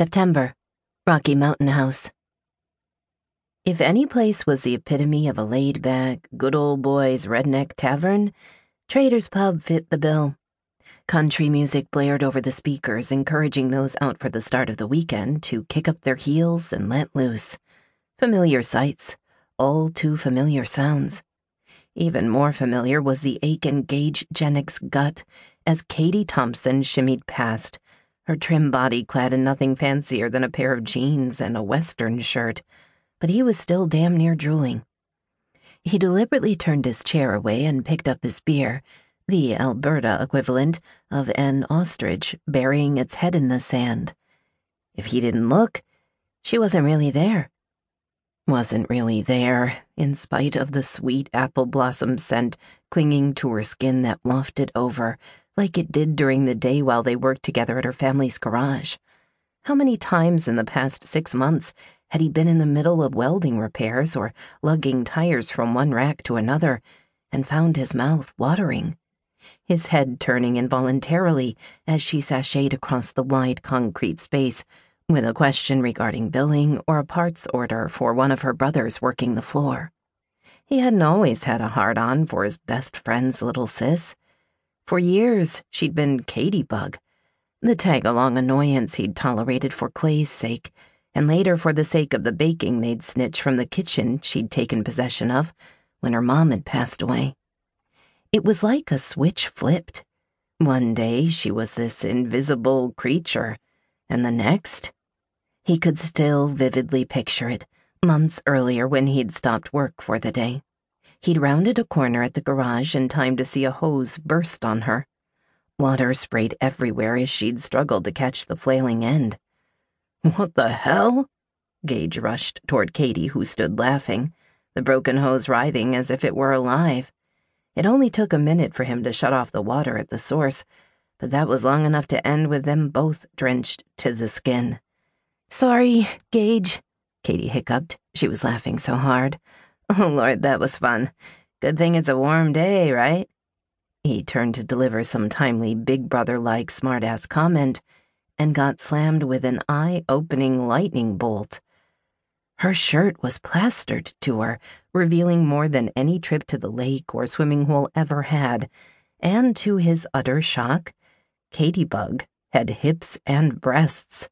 September, Rocky Mountain House. If any place was the epitome of a laid back, good old boys redneck tavern, Trader's Pub fit the bill. Country music blared over the speakers, encouraging those out for the start of the weekend to kick up their heels and let loose. Familiar sights, all too familiar sounds. Even more familiar was the ache in Gage Jenick's gut as Katy Thompson shimmied past her trim body clad in nothing fancier than a pair of jeans and a western shirt, but he was still damn near drooling. He deliberately turned his chair away and picked up his beer, the Alberta equivalent of an ostrich burying its head in the sand. If he didn't look, she wasn't really there. Wasn't really there, in spite of the sweet apple blossom scent clinging to her skin that wafted over like it did during the day while they worked together at her family's garage. How many times in the past six months had he been in the middle of welding repairs or lugging tires from one rack to another and found his mouth watering? His head turning involuntarily as she sashayed across the wide concrete space with a question regarding billing or a parts order for one of her brothers working the floor. He hadn't always had a hard on for his best friend's little sis. For years, she'd been Katy Bug, the tag along annoyance he'd tolerated for Clay's sake, and later for the sake of the baking they'd snitch from the kitchen she'd taken possession of when her mom had passed away. It was like a switch flipped. One day she was this invisible creature, and the next, he could still vividly picture it, months earlier when he'd stopped work for the day. He'd rounded a corner at the garage in time to see a hose burst on her. Water sprayed everywhere as she'd struggled to catch the flailing end. What the hell? Gage rushed toward Katy, who stood laughing, the broken hose writhing as if it were alive. It only took a minute for him to shut off the water at the source, but that was long enough to end with them both drenched to the skin. Sorry, Gage, Katy hiccuped. She was laughing so hard. Oh, Lord, that was fun. Good thing it's a warm day, right? He turned to deliver some timely big brother like smartass comment and got slammed with an eye opening lightning bolt. Her shirt was plastered to her, revealing more than any trip to the lake or swimming hole ever had, and to his utter shock, Katy Bug had hips and breasts.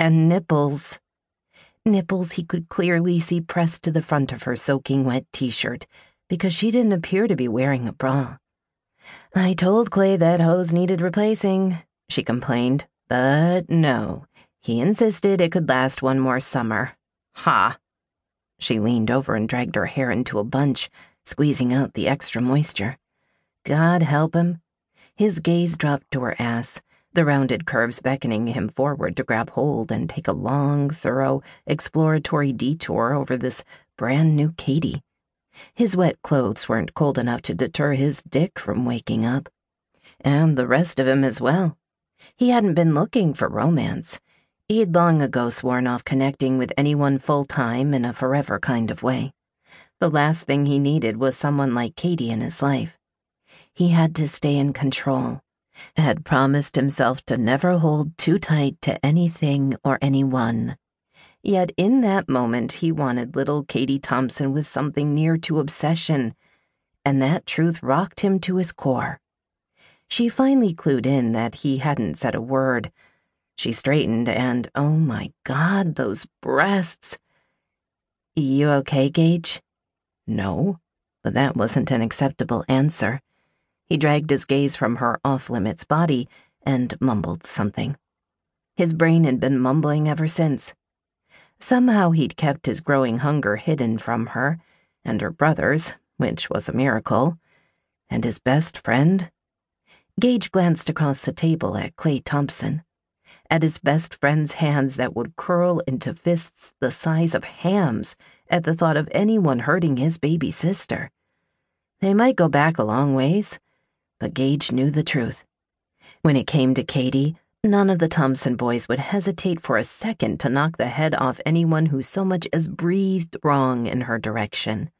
And nipples nipples he could clearly see pressed to the front of her soaking wet t shirt because she didn't appear to be wearing a bra. I told Clay that hose needed replacing, she complained, but no. He insisted it could last one more summer. Ha! She leaned over and dragged her hair into a bunch, squeezing out the extra moisture. God help him. His gaze dropped to her ass, the rounded curves beckoning him forward to grab hold and take a long, thorough, exploratory detour over this brand new Katy. His wet clothes weren't cold enough to deter his dick from waking up. And the rest of him as well. He hadn't been looking for romance. He'd long ago sworn off connecting with anyone full time in a forever kind of way. The last thing he needed was someone like Katy in his life. He had to stay in control had promised himself to never hold too tight to anything or anyone. Yet in that moment, he wanted little Katy Thompson with something near to obsession, and that truth rocked him to his core. She finally clued in that he hadn't said a word. She straightened, and oh my God, those breasts! You okay, Gage? No, but that wasn't an acceptable answer. He dragged his gaze from her off limits body and mumbled something. His brain had been mumbling ever since. Somehow he'd kept his growing hunger hidden from her, and her brothers, which was a miracle, and his best friend. Gage glanced across the table at Clay Thompson, at his best friend's hands that would curl into fists the size of hams at the thought of anyone hurting his baby sister. They might go back a long ways but Gage knew the truth. When it came to Katy, none of the Thompson boys would hesitate for a second to knock the head off anyone who so much as breathed wrong in her direction.